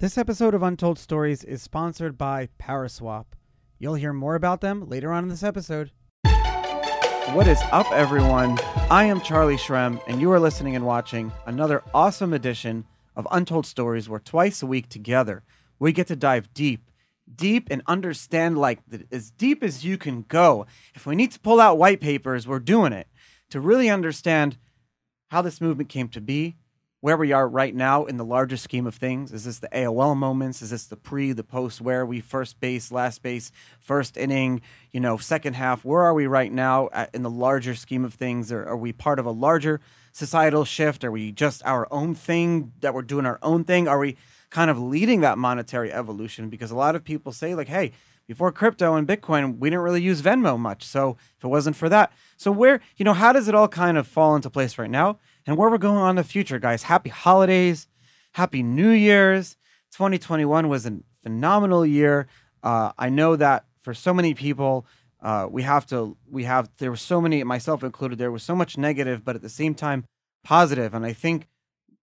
This episode of Untold Stories is sponsored by Paraswap. You'll hear more about them later on in this episode. What is up, everyone? I am Charlie Shrem, and you are listening and watching another awesome edition of Untold Stories, where twice a week together we get to dive deep, deep, and understand like as deep as you can go. If we need to pull out white papers, we're doing it to really understand how this movement came to be, where we are right now in the larger scheme of things. Is this the AOL moments? Is this the pre, the post, where we first base, last base, first inning, you know, second half? Where are we right now in the larger scheme of things? Or are we part of a larger societal shift? Are we just our own thing that we're doing our own thing? Are we kind of leading that monetary evolution? Because a lot of people say, like, hey, before crypto and Bitcoin, we didn't really use Venmo much. So if it wasn't for that, so where, you know, how does it all kind of fall into place right now? And where we're going on in the future, guys. Happy holidays, happy New Year's. 2021 was a phenomenal year. Uh, I know that for so many people, uh, we have to, we have, there were so many, myself included, there was so much negative, but at the same time, positive. And I think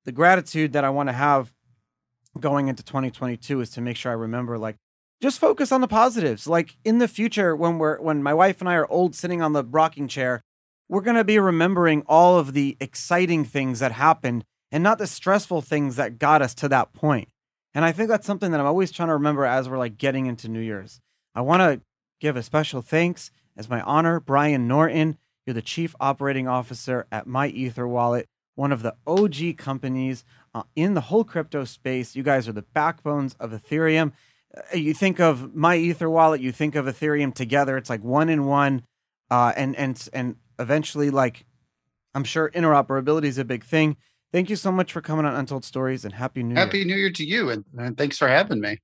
the gratitude that I want to have going into 2022 is to make sure I remember, like, just focus on the positives. Like in the future, when we're, when my wife and I are old sitting on the rocking chair, we're going to be remembering all of the exciting things that happened and not the stressful things that got us to that point. And I think that's something that I'm always trying to remember as we're like getting into New Year's. I want to give a special thanks as my honor, Brian Norton. You're the chief operating officer at My Ether Wallet, one of the OG companies uh, in the whole crypto space. You guys are the backbones of Ethereum. Uh, you think of My Ether Wallet, you think of Ethereum together. It's like one in one. Uh, and and and eventually, like, I'm sure interoperability is a big thing. Thank you so much for coming on Untold Stories and Happy New Year. Happy New Year to you, and, and thanks for having me.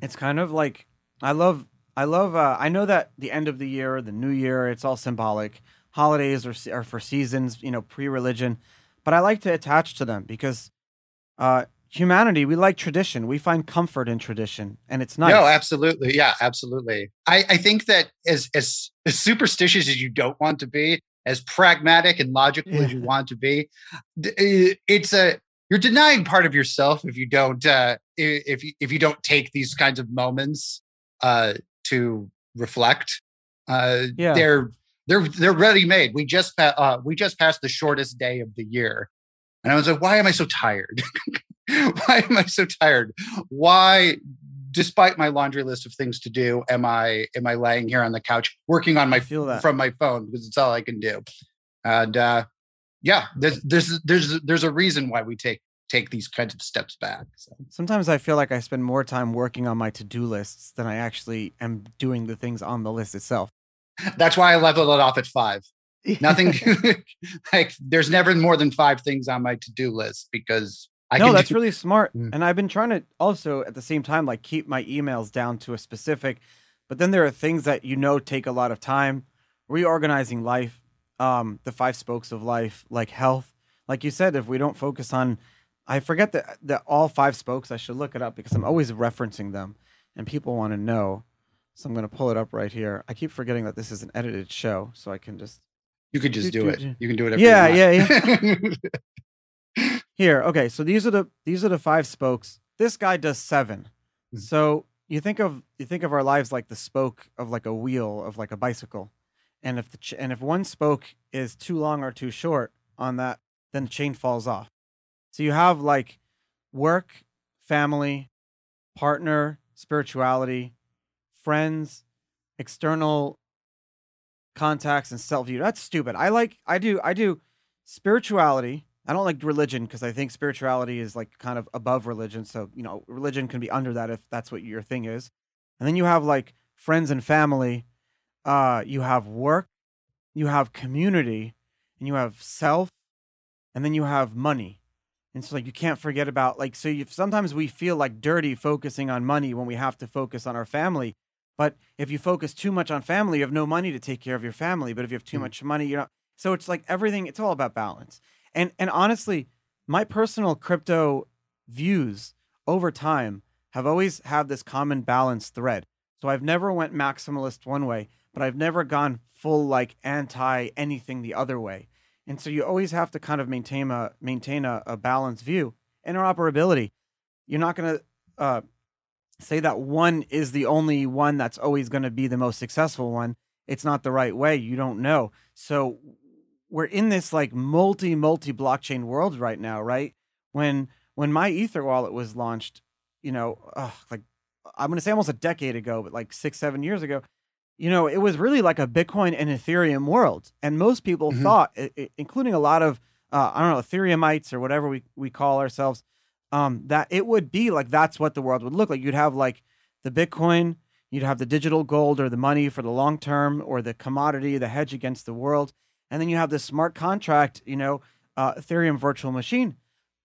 It's kind of like I love I love uh, I know that the end of the year, the new year, it's all symbolic. Holidays are, are for seasons, you know, pre-religion, but I like to attach to them because uh, humanity, we like tradition. We find comfort in tradition, and it's nice. No, absolutely, yeah, absolutely. I, I think that as as as superstitious as you don't want to be, as pragmatic and logical as you want to be, it's a you're denying part of yourself if you don't uh, if you, if you don't take these kinds of moments uh, to reflect. Uh, Yeah. They're they're they're ready made. We just uh, we just passed the shortest day of the year, and I was like, why am I so tired? why am I so tired? Why, despite my laundry list of things to do, am I am I laying here on the couch working on my from my phone because it's all I can do. And uh, yeah, there's there's there's there's a reason why we take take these kinds of steps back. So. Sometimes I feel like I spend more time working on my to-do lists than I actually am doing the things on the list itself. That's why I leveled it off at five. Nothing like there's never more than five things on my to-do list because I no, that's do- really smart. Mm. And I've been trying to also at the same time like keep my emails down to a specific. But then there are things that you know take a lot of time. Reorganizing life, um, the five spokes of life, like health. Like you said, if we don't focus on, I forget that that all five spokes. I should look it up because I'm always referencing them, and people want to know. So I'm going to pull it up right here. I keep forgetting that this is an edited show, so I can just you could just do- do do- it. You can do it. Yeah, yeah, yeah, Here, okay. So these are the these are the five spokes. This guy does seven. Mhm. So you think of you think of our lives like the spoke of like a wheel of like a bicycle, and if the ch- and if one spoke is too long or too short on that, then the chain falls off. So you have like work, family, partner, spirituality, friends, external contacts, and self view. That's stupid. I like I do I do spirituality. I don't like religion because I think spirituality is like kind of above religion. So, you know, religion can be under that if that's what your thing is. And then you have like friends and family. Uh, you have work, you have community, and you have self, and then you have money. And so like you can't forget about like so you sometimes we feel like dirty focusing on money when we have to focus on our family. But if you focus too much on family, you have no money to take care of your family. But if you have too Mm. much money, you're not so it's like everything, it's all about balance. And and honestly, my personal crypto views over time have always had this common balance thread. So I've never went maximalist one way, but I've never gone full like anti anything the other way. And so you always have to kind of maintain a maintain a, a balanced view. interoperability. You're not going to uh, say that one is the only one that's always going to be the most successful one. It's not the right way. You don't know. So we're in this like multi multi blockchain world right now, right? When when my Ether wallet was launched, you know, like I'm going to say almost a decade ago, but like six seven years ago, you know, it was really like a Bitcoin and Ethereum world, and most people mm-hmm. thought, including a lot of uh, I don't know Ethereumite or whatever we we call ourselves, um, that it would be like that's what the world would look like. You'd have like the Bitcoin, you'd have the digital gold or the money for the long term, or the commodity, the hedge against the world, and then you have the smart contract, you know, uh, Ethereum virtual machine.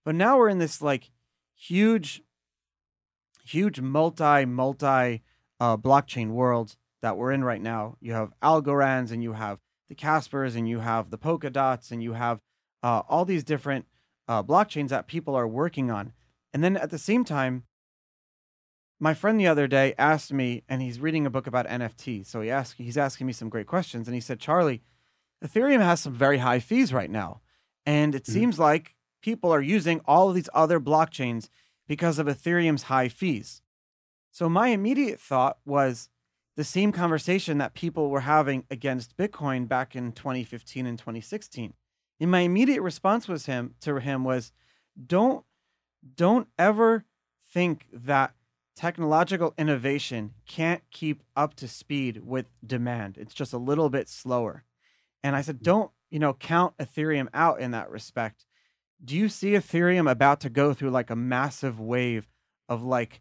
But now we're in this like huge, huge multi multi uh, blockchain world that we're in right now. You have Algorands and you have the Caspers and you have the Polkadots and you have uh, all these different uh, blockchains that people are working on. And then at the same time, my friend the other day asked me, and he's reading a book about NFT. So he asked, he's asking me some great questions, and he said, Charlie, Ethereum has some very high fees right now, and it mm-hmm. seems like people are using all of these other blockchains because of Ethereum's high fees. So my immediate thought was the same conversation that people were having against Bitcoin back in 2015 and 2016. And my immediate response was him to him was don't don't ever think that technological innovation can't keep up to speed with demand. It's just a little bit slower. And I said, don't, you know, count Ethereum out in that respect. Do you see Ethereum about to go through like a massive wave of like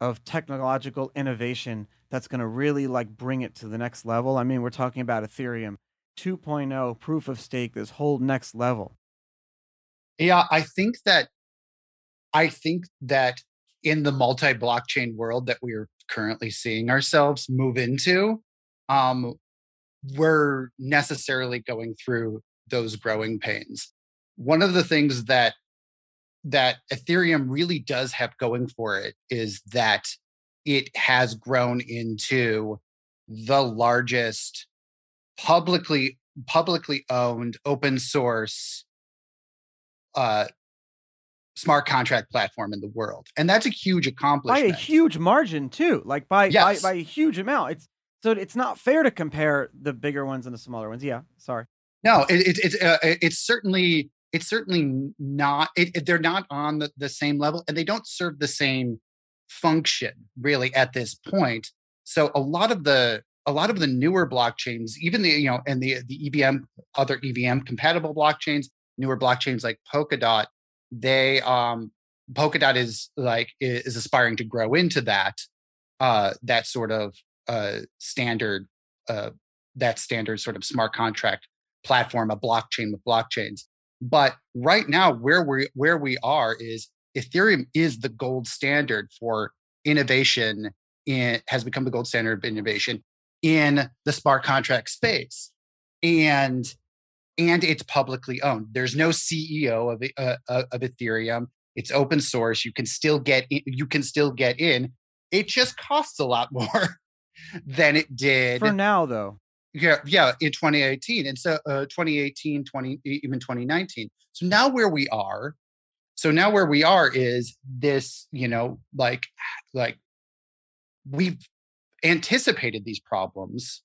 of technological innovation that's going to really like bring it to the next level? I mean, we're talking about Ethereum 2.0 proof of stake, this whole next level. Yeah, I think that I think that in the multi-blockchain world that we're currently seeing ourselves move into, um, we're necessarily going through those growing pains. One of the things that that Ethereum really does have going for it is that it has grown into the largest publicly publicly owned open source uh, smart contract platform in the world and that's a huge accomplishment by a huge margin too like by yes. by, by a huge amount it's so it's not fair to compare the bigger ones and the smaller ones. Yeah sorry. No it, it, it's uh, it's certainly it's certainly not it, they're not on the, the same level and they don't serve the same function really at this point. So a lot of the a lot of the newer blockchains, even the you know, and the the EVM other EVM compatible blockchains, newer blockchains like Polkadot, they um Polkadot is like is aspiring to grow into that uh that sort of standard uh that standard sort of smart contract platform, a blockchain with blockchains. But right now, where we where we are is Ethereum is the gold standard for innovation. In, has become the gold standard of innovation in the smart contract space and and it's publicly owned there's no ceo of uh, uh, of ethereum it's open source you can still get in, you can still get in it just costs a lot more than it did for now though. Yeah yeah in 2018 and so uh, 2018 20 even 2019 so now where we are so now where we are is this you know like like we've anticipated these problems.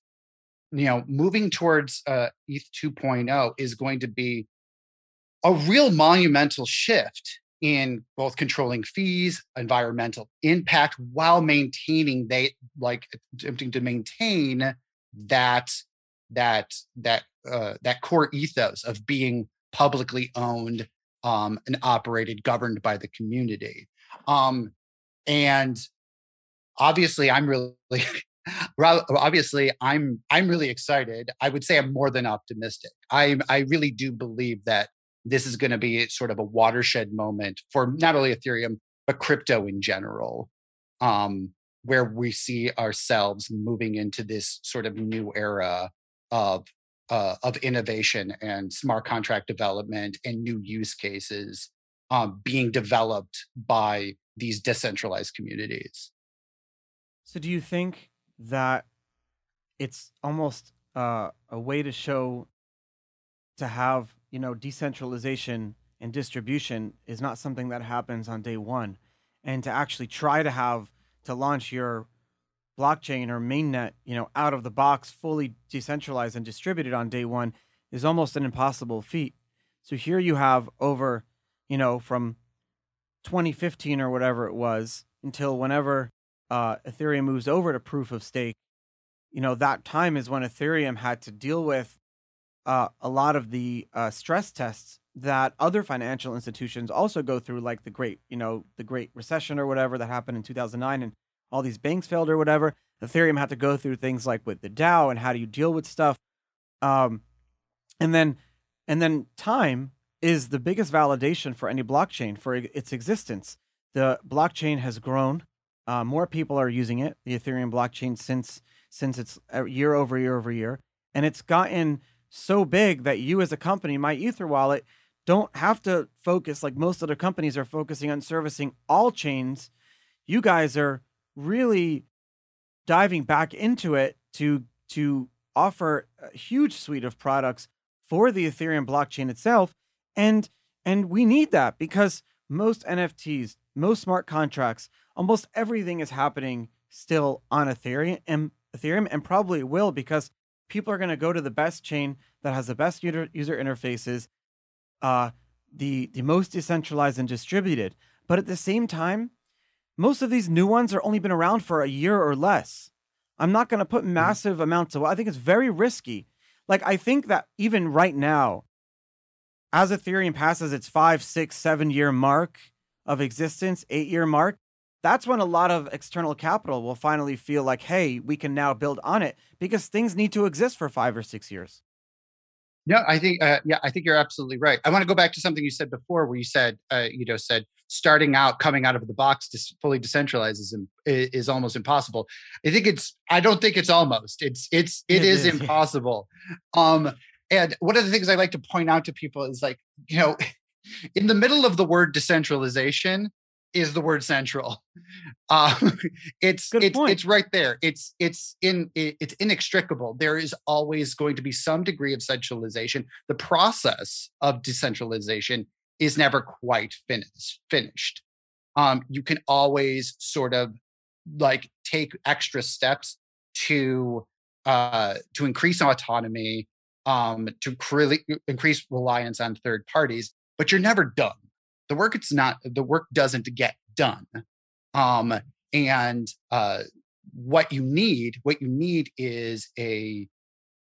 You know moving towards uh, eth 2.0 is going to be a real monumental shift in both controlling fees environmental impact while maintaining they like attempting to maintain that that that uh, that core ethos of being publicly owned um, and operated governed by the community. Um, and obviously i'm really obviously i'm i'm really excited. I would say i'm more than optimistic. I i really do believe that this is going to be sort of a watershed moment for not only ethereum but crypto in general um where we see ourselves moving into this sort of new era of uh, of innovation and smart contract development and new use cases um, being developed by these decentralized communities. So, do you think that it's almost uh, a way to show to have you know decentralization and distribution is not something that happens on day one. And to actually try to have to launch your blockchain or mainnet, you know, out of the box, fully decentralized and distributed on day one is almost an impossible feat. So here you have over, you know, from 2015 or whatever it was until whenever uh, Ethereum moves over to proof of stake, you know, that time is when Ethereum had to deal with uh, a lot of the uh, stress tests that other financial institutions also go through, like the great, you know, the Great Recession or whatever that happened in 2009, and all these banks failed or whatever. Ethereum had to go through things like with the DAO and how do you deal with stuff, um, and then and then time is the biggest validation for any blockchain for its existence. The blockchain has grown. Uh, more people are using it, the Ethereum blockchain, since since it's uh, year over year over year, and it's gotten so big that you as a company, my Ether wallet, don't have to focus like most other companies are focusing on servicing all chains. You guys are really diving back into it to to offer a huge suite of products for the Ethereum blockchain itself and and we need that because most NFTs, most smart contracts, almost everything is happening still on Ethereum and Ethereum and probably will because people are going to go to the best chain that has the best user, user interfaces, uh, the the most decentralized and distributed. But at the same time, most of these new ones are only been around for a year or less. I'm not going to put mm-hmm. massive amounts of. I think it's very risky. Like I think that even right now, as Ethereum passes its five, six, seven year mark of existence, eight year mark, that's when a lot of external capital will finally feel like, hey, we can now build on it because things need to exist for five or six years. No, I think uh, yeah, I think you're absolutely right. I want to go back to something you said before, where you said uh, you know said starting out, coming out of the box, to fully decentralized is is almost impossible. I think it's. I don't think it's almost. It's it's it, it is, is, impossible. Um, and one of the things I like to point out to people is like you know, in the middle of the word decentralization, is the word central. Uh, it's Good it's point. it's right there. It's it's in it's inextricable. There is always going to be some degree of centralization. The process of decentralization is never quite finished. Finished. Um, you can always sort of like take extra steps to uh, to increase autonomy, um, to really increase reliance on third parties, but you're never done the work it's not the work doesn't get done. Um and uh what you need what you need is a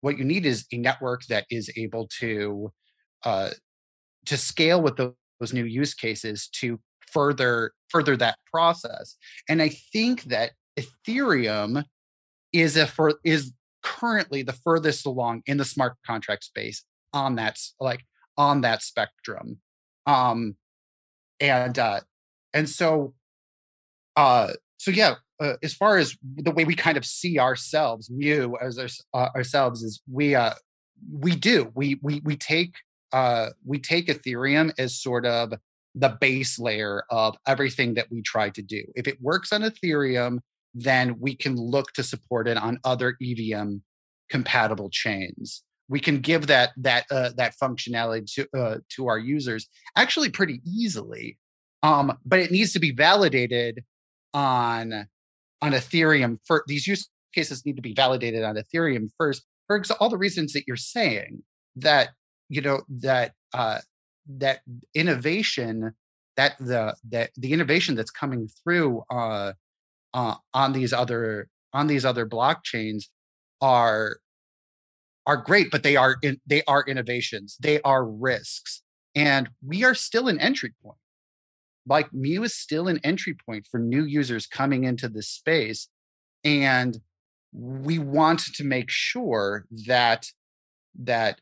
what you need is a network that is able to uh to scale with those, those new use cases to further further that process. And i think that ethereum is a for is currently the furthest along in the smart contract space on that like on that spectrum. Um and uh and so uh so yeah uh, as far as the way we kind of see ourselves mu as our, uh, ourselves is we uh we do we we we take uh we take ethereum as sort of the base layer of everything that we try to do. If it works on ethereum then we can look to support it on other evm compatible chains we can give that that uh, that functionality to uh, to our users actually pretty easily um, but it needs to be validated on on ethereum for these use cases need to be validated on ethereum first for all the reasons that you're saying that you know that uh that innovation that the that the innovation that's coming through uh, uh on these other on these other blockchains are are great, but they are in, they are innovations. They are risks, and we are still an entry point. Like Mew is still an entry point for new users coming into this space, and we want to make sure that that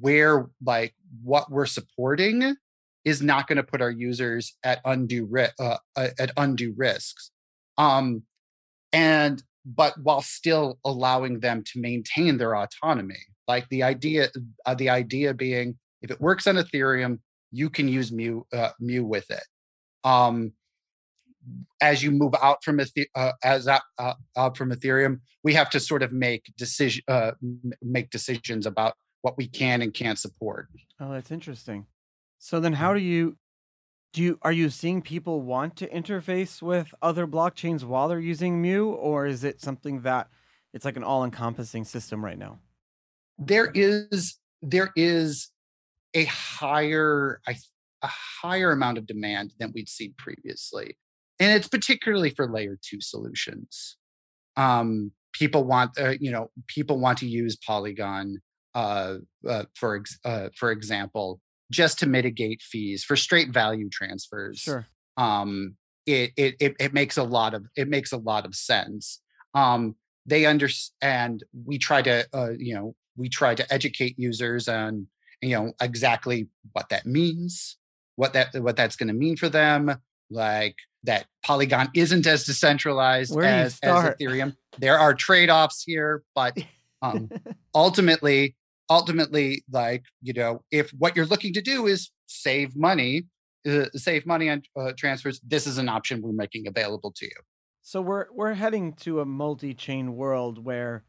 where like what we're supporting is not going to put our users at undue ri- uh, uh, at undue risks. Um, and but while still allowing them to maintain their autonomy. Like the idea, uh, the idea being, if it works on Ethereum, you can use Mew uh, Mew with it. Um, as you move out from uh, as out, uh, out from Ethereum, we have to sort of make decision uh, make decisions about what we can and can't support. Oh, that's interesting. So then how do you do you are you seeing people want to interface with other blockchains while they're using Mew or is it something that it's like an all-encompassing system right now? There is there is a higher I a higher amount of demand than we'd seen previously. And it's particularly for layer 2 solutions. Um people want uh, you know people want to use Polygon uh, uh for ex- uh, for example just to mitigate fees for straight value transfers. Sure. Um, it, it it it makes a lot of it makes a lot of sense. Um, they understand. We try to uh, you know we try to educate users on you know exactly what that means, what that what that's going to mean for them. Like that Polygon isn't as decentralized as, as Ethereum. There are trade offs here, but um, ultimately ultimately like you know if what you're looking to do is save money uh, save money on uh, transfers this is an option we're making available to you. So we're we're heading to a multi-chain world where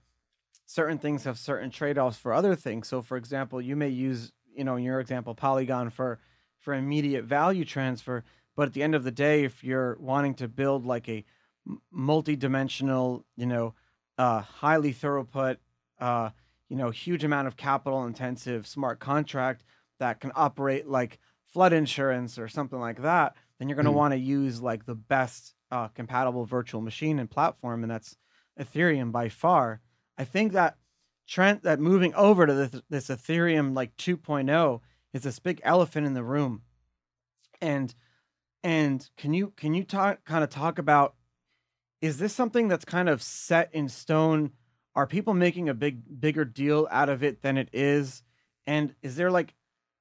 certain things have certain trade-offs for other things. So for example you may use you know in your example polygon for for immediate value transfer but at the end of the day if you're wanting to build like a multi-dimensional you know uh highly throughput uh you know, huge amount of capital intensive smart contract that can operate like flood insurance or something like that, then you're going to mm. want to use like the best uh, compatible virtual machine and platform, and that's Ethereum by far. I think that trend that moving over to this, this Ethereum like 2.0 is this big elephant in the room, and and can you can you talk kind of talk about is this something that's kind of set in stone are people making a big bigger deal out of it than it is? And is there like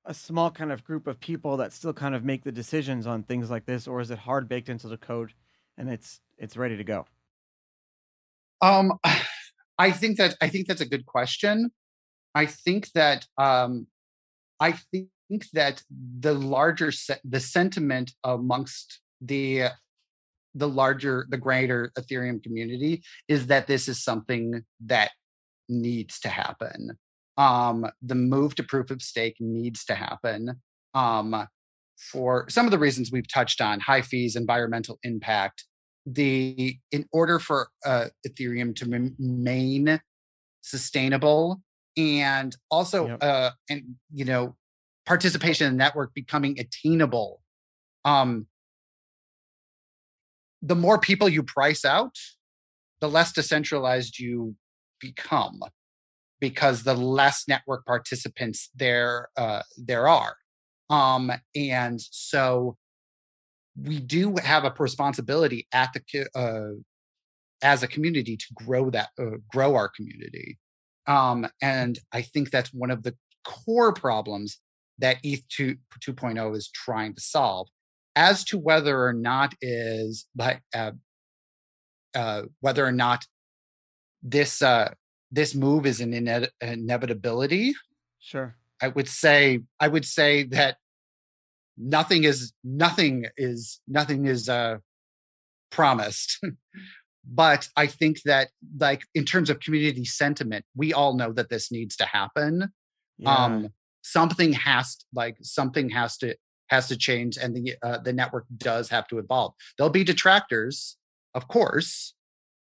a small kind of group of people that still kind of make the decisions on things like this or is it hard baked into the code and it's it's ready to go? Um i think that i think that's a good question. I think that um i think that the larger se- the sentiment amongst the the larger, the greater Ethereum community is that this is something that needs to happen. Um, the move to proof of stake needs to happen um, for some of the reasons we've touched on: high fees, environmental impact. The in order for uh, Ethereum to remain sustainable and also yep. uh, and you know participation in the network becoming attainable um the more people you price out, the less decentralized you become because the less network participants there uh, there are. Um, and so we do have a responsibility at the uh, as a community to grow that uh, grow our community. Um, and I think that's one of the core problems that ETH 2, 2.0 is trying to solve as to whether or not is like uh, uh, whether or not this uh, this move is an ine- inevitability. Sure, I would say I would say that nothing is nothing is nothing is uh, promised. but I think that like in terms of community sentiment, we all know that this needs to happen. Yeah. Um, something has like something has to has to change and the uh, the network does have to evolve. There'll be detractors, of course,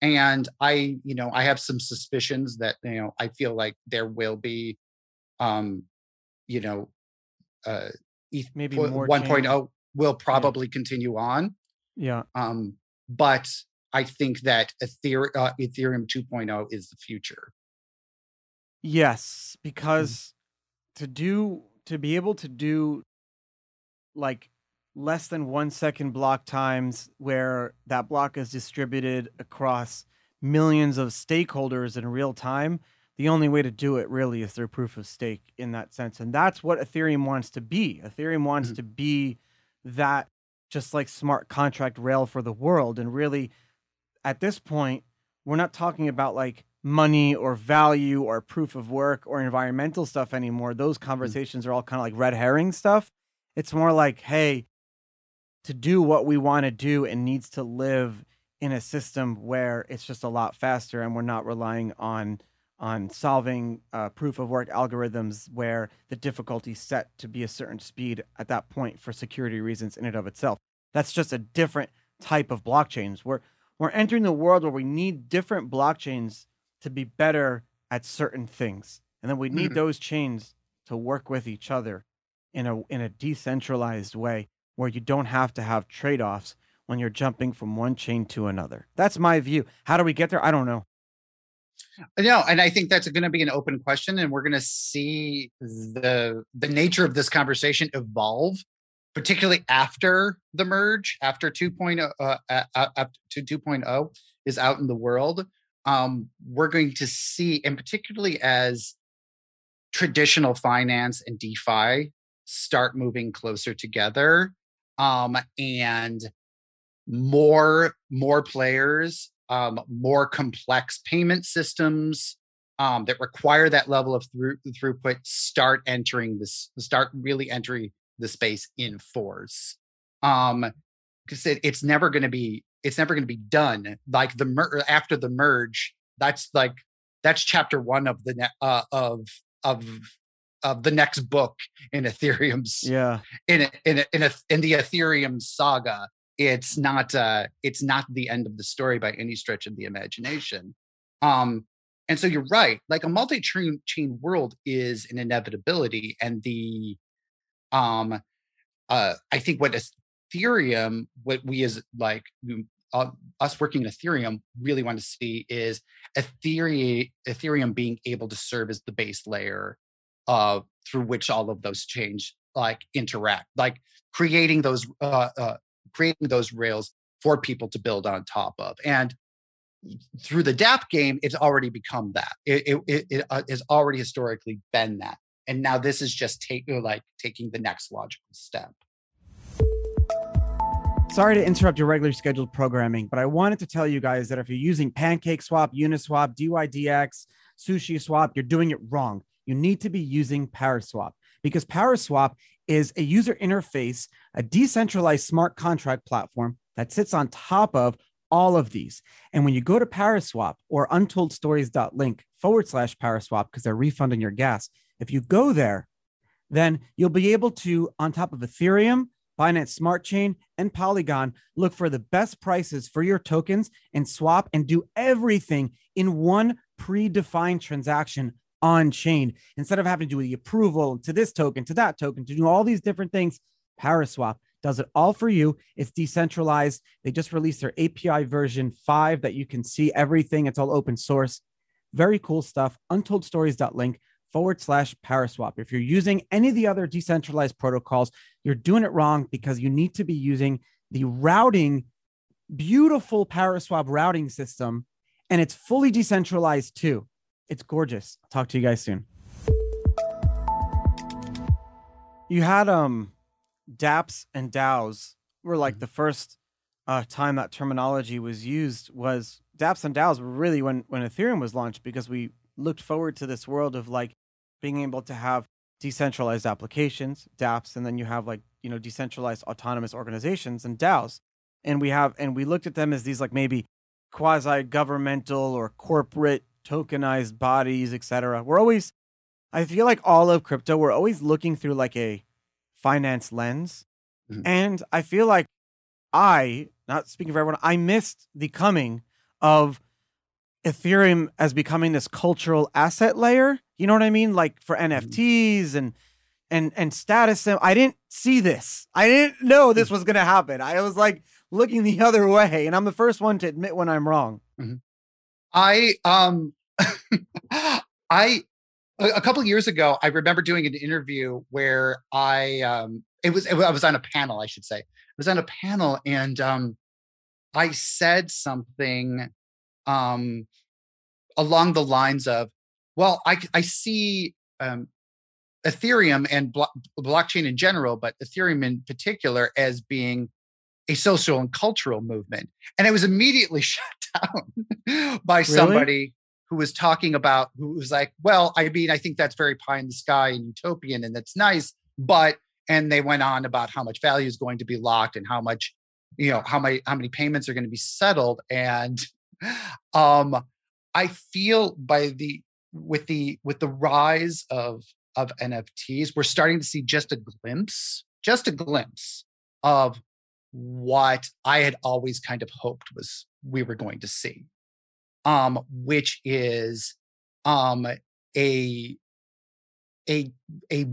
and I you know I have some suspicions that you know I feel like there will be, um, you know, uh, maybe more 1.0 will probably yeah. continue on. Yeah. Um, but I think that Ethereum, uh, Ethereum 2.0 is the future. Yes, mm. because mm. to do to be able to do like less than one second block times where that block is distributed across millions of stakeholders in real time the only way to do it really is through proof of stake in that sense and that's what ethereum wants to be ethereum wants mm-hmm. to be that just like smart contract rail for the world and really at this point we're not talking about like money or value or proof of work or environmental stuff anymore those mm. conversations mm-hmm. are all kind of like red herring stuff it's more like, hey, to do what we want to do, it needs to live in a system where it's just a lot faster and we're not relying on on solving uh, proof of work algorithms where the difficulty set to be a certain speed at that point for security reasons in and of itself. That's just a different type of blockchains. We're we're entering the world where we need different blockchains to be better at certain things. And then we need mm-hmm. those chains to work with each other in a in a decentralized way where you don't have to have trade-offs when you're jumping from one chain to another. That's my view. How do we get there? I don't know. No, and I think that's going to be an open question, and we're going to see the the nature of this conversation evolve, particularly after the merge, after 2.0, uh, up to 2.0 is out in the world. Um, we're going to see, and particularly as traditional finance and DeFi start moving closer together, um, and more more players um, more complex payment systems um, that require that level of through, throughput start entering this start really entering the space in force. Um because it, it's never going to be it's never going to be done. Like the mer- after the merge that's like that's chapter one of the ne- uh, of of of the next book in ethereum's yeah. in in a, in a, in the ethereum saga. It's not uh it's not the end of the story by any stretch of the imagination. Um and so you're right like a multi-chain chain world is an inevitability and the um uh i think what ethereum what we as like uh, us working in ethereum really want to see is ethereum ethereum being able to serve as the base layer uh through which all of those change like interact like creating those uh, uh creating those rails for people to build on top of. And through the DAP game, it's already become that. It, it, it uh, has already historically been that. And now this is just taking uh, like taking the next logical step. Sorry to interrupt your regular scheduled programming, but I wanted to tell you guys that if you're using Pancake Swap, Uniswap, DYDX, Sushi Swap, you're doing it wrong. You need to be using Paraswap because Paraswap is a user interface, a decentralized smart contract platform that sits on top of all of these. And when you go to Paraswap or untoldstories.link forward slash Paraswap, because they're refunding your gas, if you go there, then you'll be able to, on top of Ethereum, Binance Smart Chain, and Polygon, look for the best prices for your tokens and swap and do everything in one predefined transaction on chain instead of having to do the approval to this token, to that token, to do all these different things. Paraswap does it all for you. It's decentralized. They just released their API version five that you can see everything. It's all open source. Very cool stuff. Untoldstories.link forward slash Paraswap. If you're using any of the other decentralized protocols, you're doing it wrong because you need to be using the routing, beautiful Paraswap routing system, and it's fully decentralized too. It's gorgeous. Talk to you guys soon. You had um dApps and DAOs were like mm-hmm. the first uh, time that terminology was used was dApps and DAOs were really when when Ethereum was launched because we looked forward to this world of like being able to have decentralized applications, dApps, and then you have like, you know, decentralized autonomous organizations and DAOs. And we have and we looked at them as these like maybe quasi governmental or corporate tokenized bodies, etc. We're always, I feel like all of crypto, we're always looking through like a finance lens. Mm-hmm. And I feel like I, not speaking for everyone, I missed the coming of Ethereum as becoming this cultural asset layer. You know what I mean? Like for mm-hmm. NFTs and and and status. I didn't see this. I didn't know this mm. was gonna happen. I was like looking the other way, and I'm the first one to admit when I'm wrong. Mm-hmm. I um I a couple years ago I remember doing an interview where I um it was, it I was on a panel I should say. I was on a panel and um I said something um along the lines of well I I see um Ethereum and blo- blockchain in general, but Ethereum in particular as being a social and cultural movement. And it was immediately shut down by really? somebody who was talking about, who was like, well, I mean, I think that's very pie in the sky and utopian and that's nice. But, and they went on about how much value is going to be locked and how much, you know, how many, how many payments are going to be settled. And um, I feel by the, with the with the rise of of NFTs, we're starting to see just a glimpse, just a glimpse of what I had always kind of hoped was we were going to see. Um, which is um a a a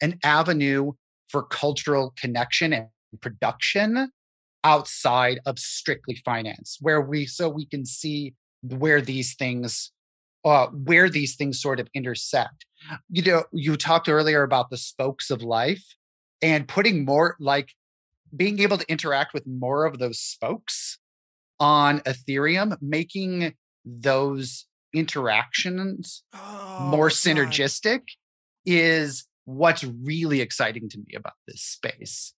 an avenue for cultural connection and production outside of strictly finance where we so we can see where these things uh, where these things sort of intersect. You know you talked earlier about the spokes of life and putting more like being able to interact with more of those spokes on ethereum making those interactions oh, more synergistic God. is what's really exciting to me about this space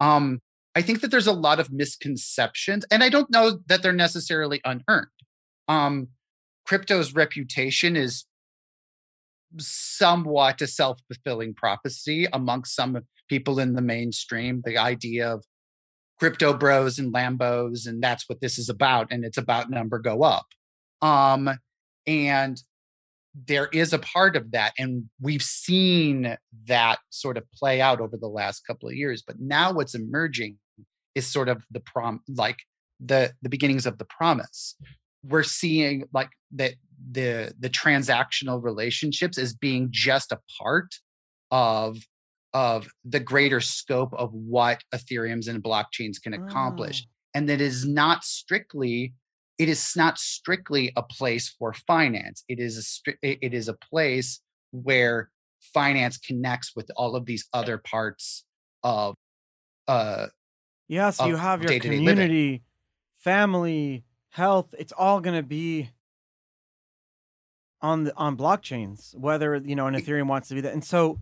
um I think that there's a lot of misconceptions, and I don't know that they're necessarily unearned. Um, crypto's reputation is somewhat a self fulfilling prophecy amongst some people in the mainstream. The idea of crypto bros and Lambos, and that's what this is about, and it's about number go up. Um, and there is a part of that and we've seen that sort of play out over the last couple of years but now what's emerging is sort of the prom like the the beginnings of the promise we're seeing like that the the transactional relationships as being just a part of of the greater scope of what ethereums and blockchains can accomplish oh. and that is not strictly it is not strictly a place for finance. It is a it is a place where finance connects with all of these other parts of uh yes you have your community living. family health it's all going to be on the on blockchains whether you know an ethereum wants to be that and so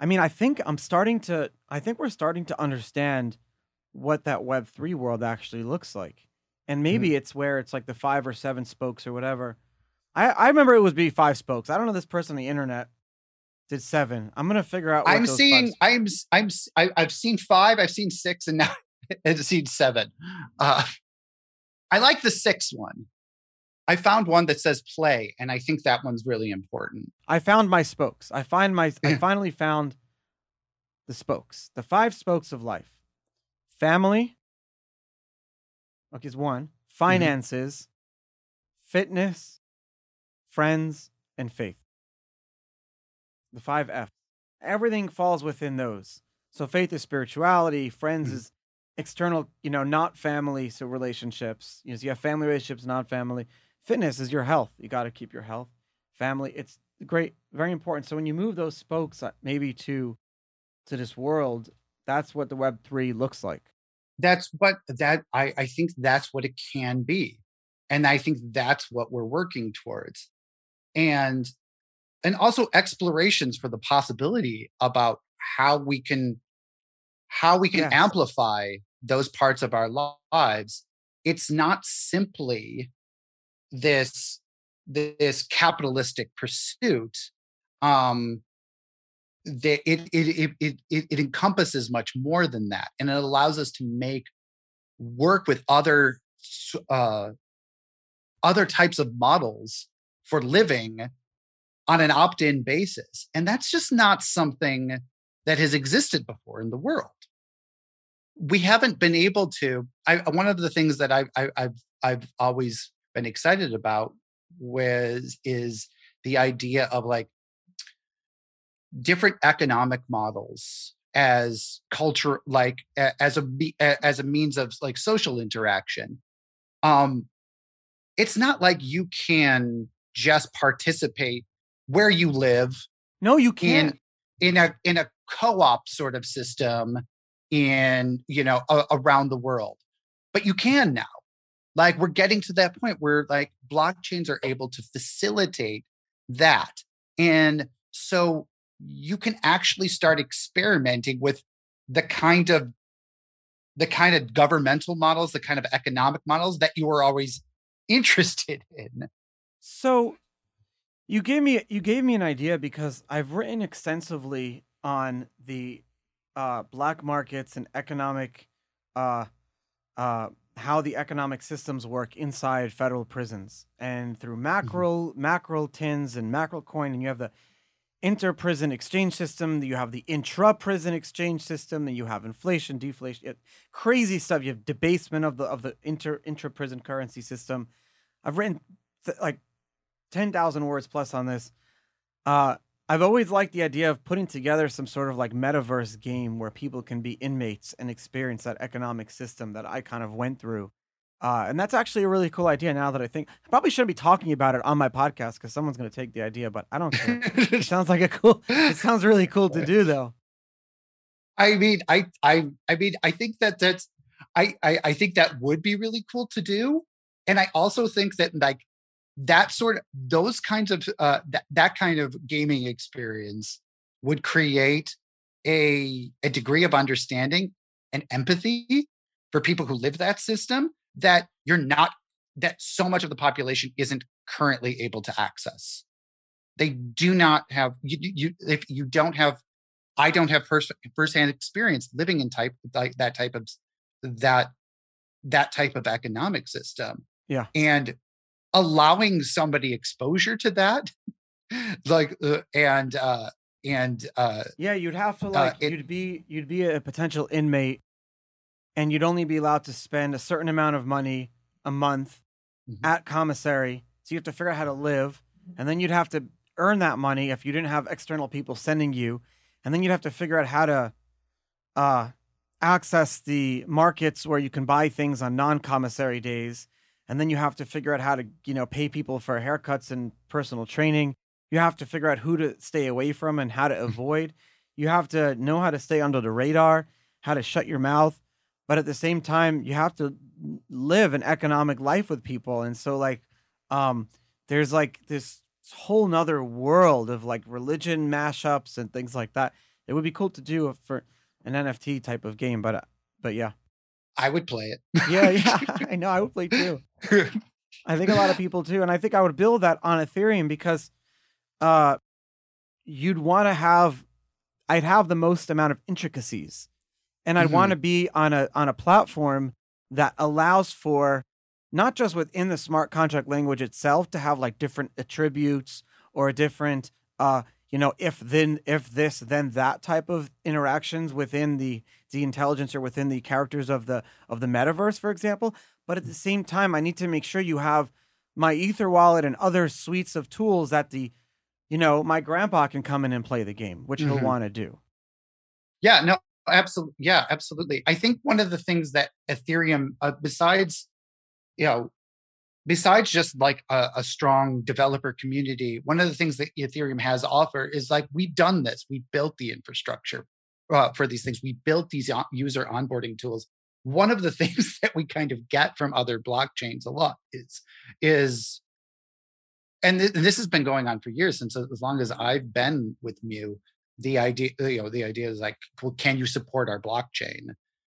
i mean i think i'm starting to i think we're starting to understand what that web 3 world actually looks like and maybe mm-hmm. it's where it's like the five or seven spokes or whatever. I I remember it was be five spokes. I don't know this person on the internet did seven. I'm gonna figure out. I'm seeing. I'm I'm I, I've seen five. I've seen six, and now I've seen seven. Uh, I like the six one. I found one that says play, and I think that one's really important. I found my spokes. I find my. I finally found the spokes. The five spokes of life: family, Okay, it's one. Mm-hmm. Finances, mm-hmm. fitness, friends, and faith. The five F. Everything falls within those. So faith is spirituality, friends mm-hmm. is external, you know, not family, so relationships. You know, so you have family relationships, not family. Fitness is your health. You got to keep your health. Family, it's great, very important. So when you move those spokes uh, maybe to to this world, that's what the web 3 looks like that's what that I, I think that's what it can be and i think that's what we're working towards and and also explorations for the possibility about how we can how we can yes. amplify those parts of our lives it's not simply this this capitalistic pursuit um that it, it it it it encompasses much more than that, and it allows us to make work with other uh, other types of models for living on an opt-in basis, and that's just not something that has existed before in the world. We haven't been able to. I, one of the things that I, I, I've I've always been excited about was is the idea of like different economic models as culture like as a as a means of like social interaction. Um it's not like you can just participate where you live no you can't. in, in a in a co-op sort of system in you know a, around the world but you can now like we're getting to that point where like blockchains are able to facilitate that. And so you can actually start experimenting with the kind of the kind of governmental models the kind of economic models that you were always interested in. So you gave me you gave me an idea because i've written extensively on the uh, black markets and economic uh, uh, how the economic systems work inside federal prisons. And through Mm-hmm. mackerel mackerel tins and mackerel coin and you have the inter prison exchange system you have the intra prison exchange system and you have inflation deflation it- crazy stuff. You have debasement of the of the inter intra prison currency system. I've written th- like 10,000 words plus on this. Uh I've always liked the idea of putting together some sort of like metaverse game where people can be inmates and experience that economic system that I kind of went through. Uh, and that's actually a really cool idea now that I think I probably shouldn't be talking about it on my podcast because someone's going to take the idea, but I don't care. it sounds like a cool, it sounds really cool to do though. I mean, I, I, I mean, I think that that's, I, I, I think that would be really cool to do, and I also think that like that sort of those kinds of uh, that that kind of gaming experience would create a a degree of understanding and empathy for people who live that system that you're not that so much of the population isn't currently able to access. They do not have you, you if you don't have I don't have first firsthand experience living in type like that type of that that type of economic system. Yeah. And allowing somebody exposure to that like uh, and uh and uh Yeah, you'd have to like it- you'd be you'd be a potential inmate and you'd only be allowed to spend a certain amount of money a month Mhm. at commissary. So you have to figure out how to live and then you'd have to earn that money if you didn't have external people sending you and then you'd have to figure out how to uh access the markets where you can buy things on non-commissary days and then you have to figure out how to you know pay people for haircuts and personal training. You have to figure out who to stay away from and how to avoid. You have to know how to stay under the radar how to shut your mouth. But at the same time you have to live an economic life with people. And so like um there's like this whole nother world of like religion mashups and things like that. It would be cool to do for an nft type of game but uh, but yeah I would play it. yeah yeah i know i would play too I think a lot of people too, and I think I would build that on Ethereum because uh you'd want to have I'd have the most amount of intricacies. And I'd Mhm. want to be on a on a platform that allows for not just within the smart contract language itself to have like different attributes or different uh you know if then if this then that type of interactions within the the intelligence or within the characters of the of the metaverse for example but at the same time i need to make sure you have MyEtherWallet and other suites of tools that the you know my grandpa can come in and play the game which he'll Mhm. want to do Yeah, no, absolutely. Yeah, absolutely. I think one of the things that Ethereum, uh, besides, you know, besides just like a, a strong developer community, one of the things that Ethereum has offer is like we've done this. We built the infrastructure uh, for these things. We built these user onboarding tools. One of the things that we kind of get from other blockchains a lot is is and th- this has been going on for years since as long as I've been with Mew the idea you know the idea is like well can you support our blockchain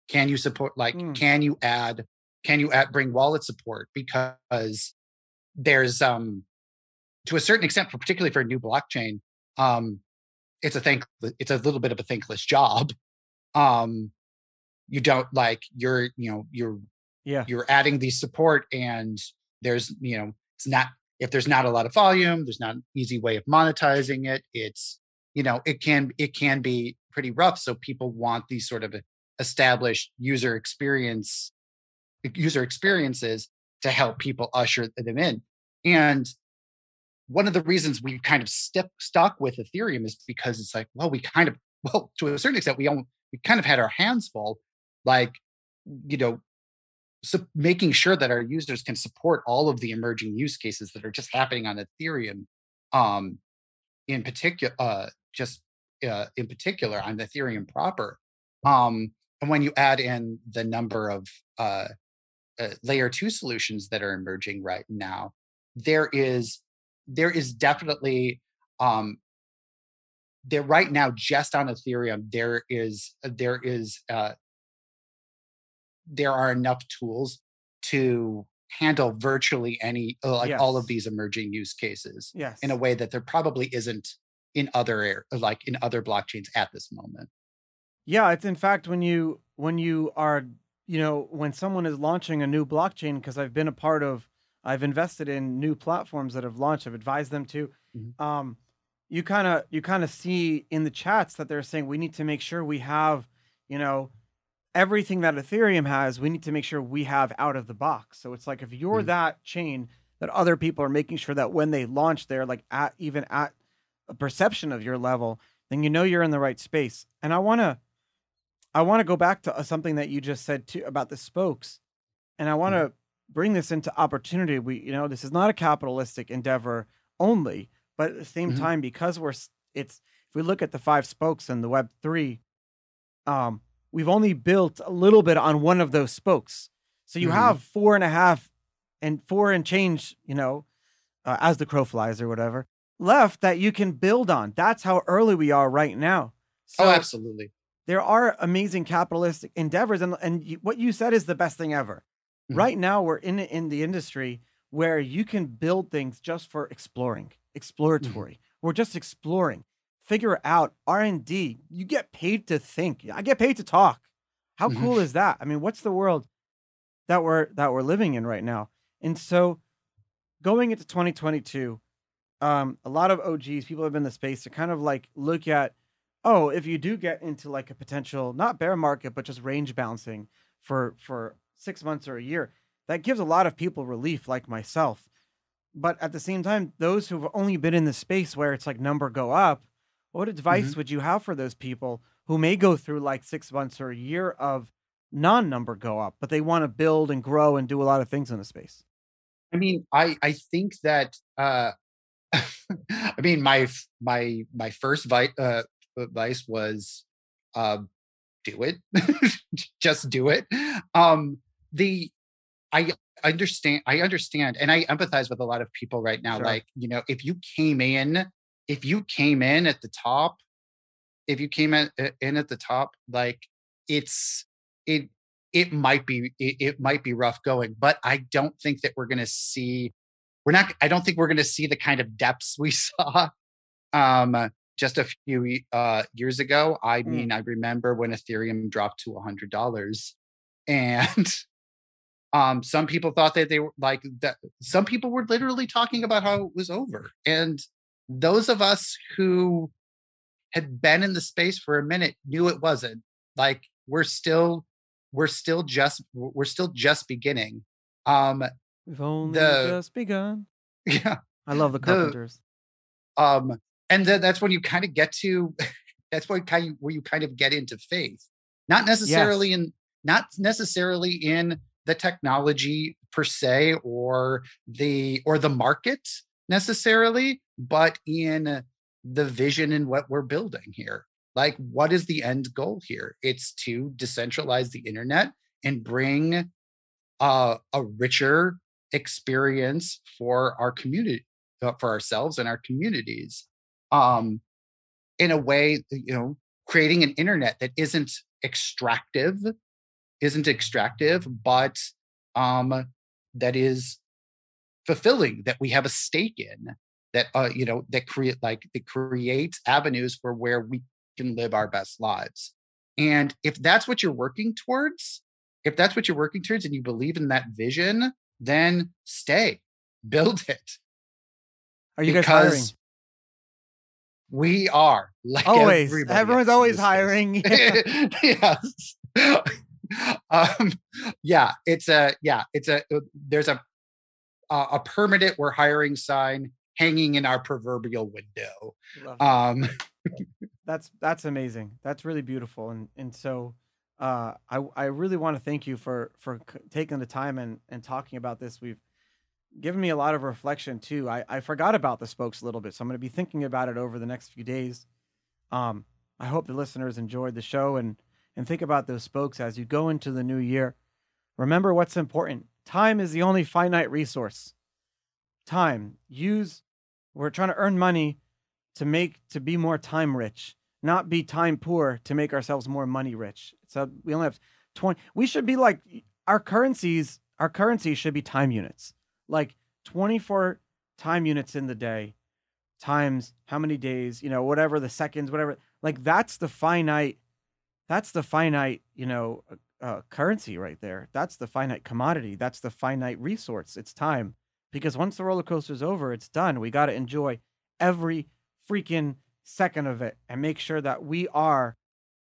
can you support like Mm. can you add can you add bring wallet support because there's um to a certain extent particularly for a new blockchain um it's a thank it's a little bit of a thankless job um you don't like you're you know you're yeah. you're adding the support and there's you know it's not if there's not a lot of volume there's not an easy way of monetizing it it's you know it can it can be pretty rough so people want these sort of established user experience user experiences to help people usher them in. And one of the reasons we kind of step stuck with ethereum is because it's like well we kind of well to a certain extent we we kind of had our hands full like you know making sure that our users can support all of the emerging use cases that are just happening on Ethereum, um, in particular, uh, just uh, in particular on Ethereum proper. Um, and when you add in the number of uh, uh, layer two solutions that are emerging right now, there is there is definitely um, there right now just on Ethereum there is there is uh, there are enough tools to handle virtually any uh, like all of these emerging use cases yes in a way that there probably isn't in other like in other blockchains at this moment. Yeah, it's in fact when you when you are you know, when someone is launching a new blockchain, because I've been a part of, I've invested in new platforms that have launched. I've advised them to. Mhm. Um, you kind of you kind of see in the chats that they're saying we need to make sure we have, you know, everything that Ethereum has. We need to make sure we have out of the box. So it's like if you're Mhm. that chain that other people are making sure that when they launch, they're like at even at a perception of your level, then you know you're in the right space. And I want to I want to go back to uh, something that you just said too about the spokes. And I want to bring this into opportunity. We you know, this is not a capitalistic endeavor only, but at the same Mhm. time because we're it's if we look at the five spokes in the web 3 um we've only built a little bit on one of those spokes. So you Mhm. have four and a half and four and change, you know, uh, as the crow flies or whatever, left that you can build on. That's how early we are right now. So oh, absolutely. there are amazing capitalistic endeavors, and and you, what you said is the best thing ever. Mhm. Right now, we're in in the industry where you can build things just for exploring, exploratory. We're just exploring, figure out R and D. You get paid to think. I get paid to talk. How Mhm. cool is that? I mean, what's the world that we're that we're living in right now? And so, going into 2022, um, a lot of OGs, people have been in the space to kind of like look at, oh, if you do get into like a potential not bear market, but just range bouncing for for six months or a year, that gives a lot of people relief, like myself. But at the same time, those who've only been in the space where it's like number go up, what advice would you have for those people who may go through like six months or a year of non-number go up, but they want to build and grow and do a lot of things in the space? I mean, I I think that uh I mean my my my first vi- uh, advice was uh, do it. Just do it. Um the I understand I understand and I empathize with a lot of people right now Sure. like, you know, if you came in if you came in at the top if you came in, in at the top like it's it it might be it, it might be rough going but i don't think that we're going to see we're not i don't think we're going to see the kind of depths we saw um just a few uh years ago i Mm. mean i remember when ethereum dropped to a hundred dollars and um some people thought that they were like that some people were literally talking about how it was over. And those of us who had been in the space for a minute knew it wasn't. Like we're still we're still just we're still just beginning. Um We've only The- just begun. yeah. I love the The- Carpenters. um and then that's when you kind of get to that's what kind of, where you kind of get into faith. Not necessarily in not necessarily in the technology per se or the or the market necessarily but in the vision and what we're building here. Like what is the end goal here? It's to decentralize the internet and bring uh, a richer experience for our community uh, for ourselves and our communities um in a way you know creating an internet that isn't extractive isn't extractive but um that is fulfilling that we have a stake in that uh you know that create like that creates avenues for where we can live our best lives and if that's what you're working towards if that's what you're working towards and you believe in that vision then stay build it Are you guys hiring? because we are like Always. Everyone's always hiring. yes. um, yeah, it's a yeah, it's a uh, there's a a, a permanent we're hiring sign hanging in our proverbial window. Um, that's that's amazing. That's really beautiful, and and so uh, I I really want to thank you for for taking the time and and talking about this. We've given me a lot of reflection too. I I forgot about the spokes a little bit, so I'm going to be thinking about it over the next few days. Um, I hope the listeners enjoyed the show and and think about those spokes as you go into the new year. Remember what's important. Time is the only finite resource. Time. Use. We're trying to earn money to make to be more time rich, not be time poor to make ourselves more money rich. So we only have 20 we should be like our currencies, our currency should be time units. Like 24 time units in the day times how many days, you know, whatever the seconds, whatever. Like that's the finite that's the finite, you know, uh, currency right there. That's the finite commodity. That's the finite resource. It's time. Because once the roller coaster's over, it's done. We got to enjoy every freaking second of it and make sure that we are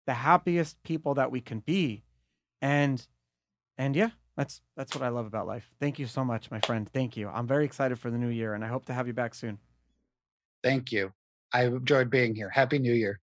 the happiest people that we can be. And and yeah, that's that's what I love about life. Thank you so much, my friend. Thank you. I'm very excited for the new year and I hope to have you back soon. Thank you. I enjoyed being here. Happy New Year.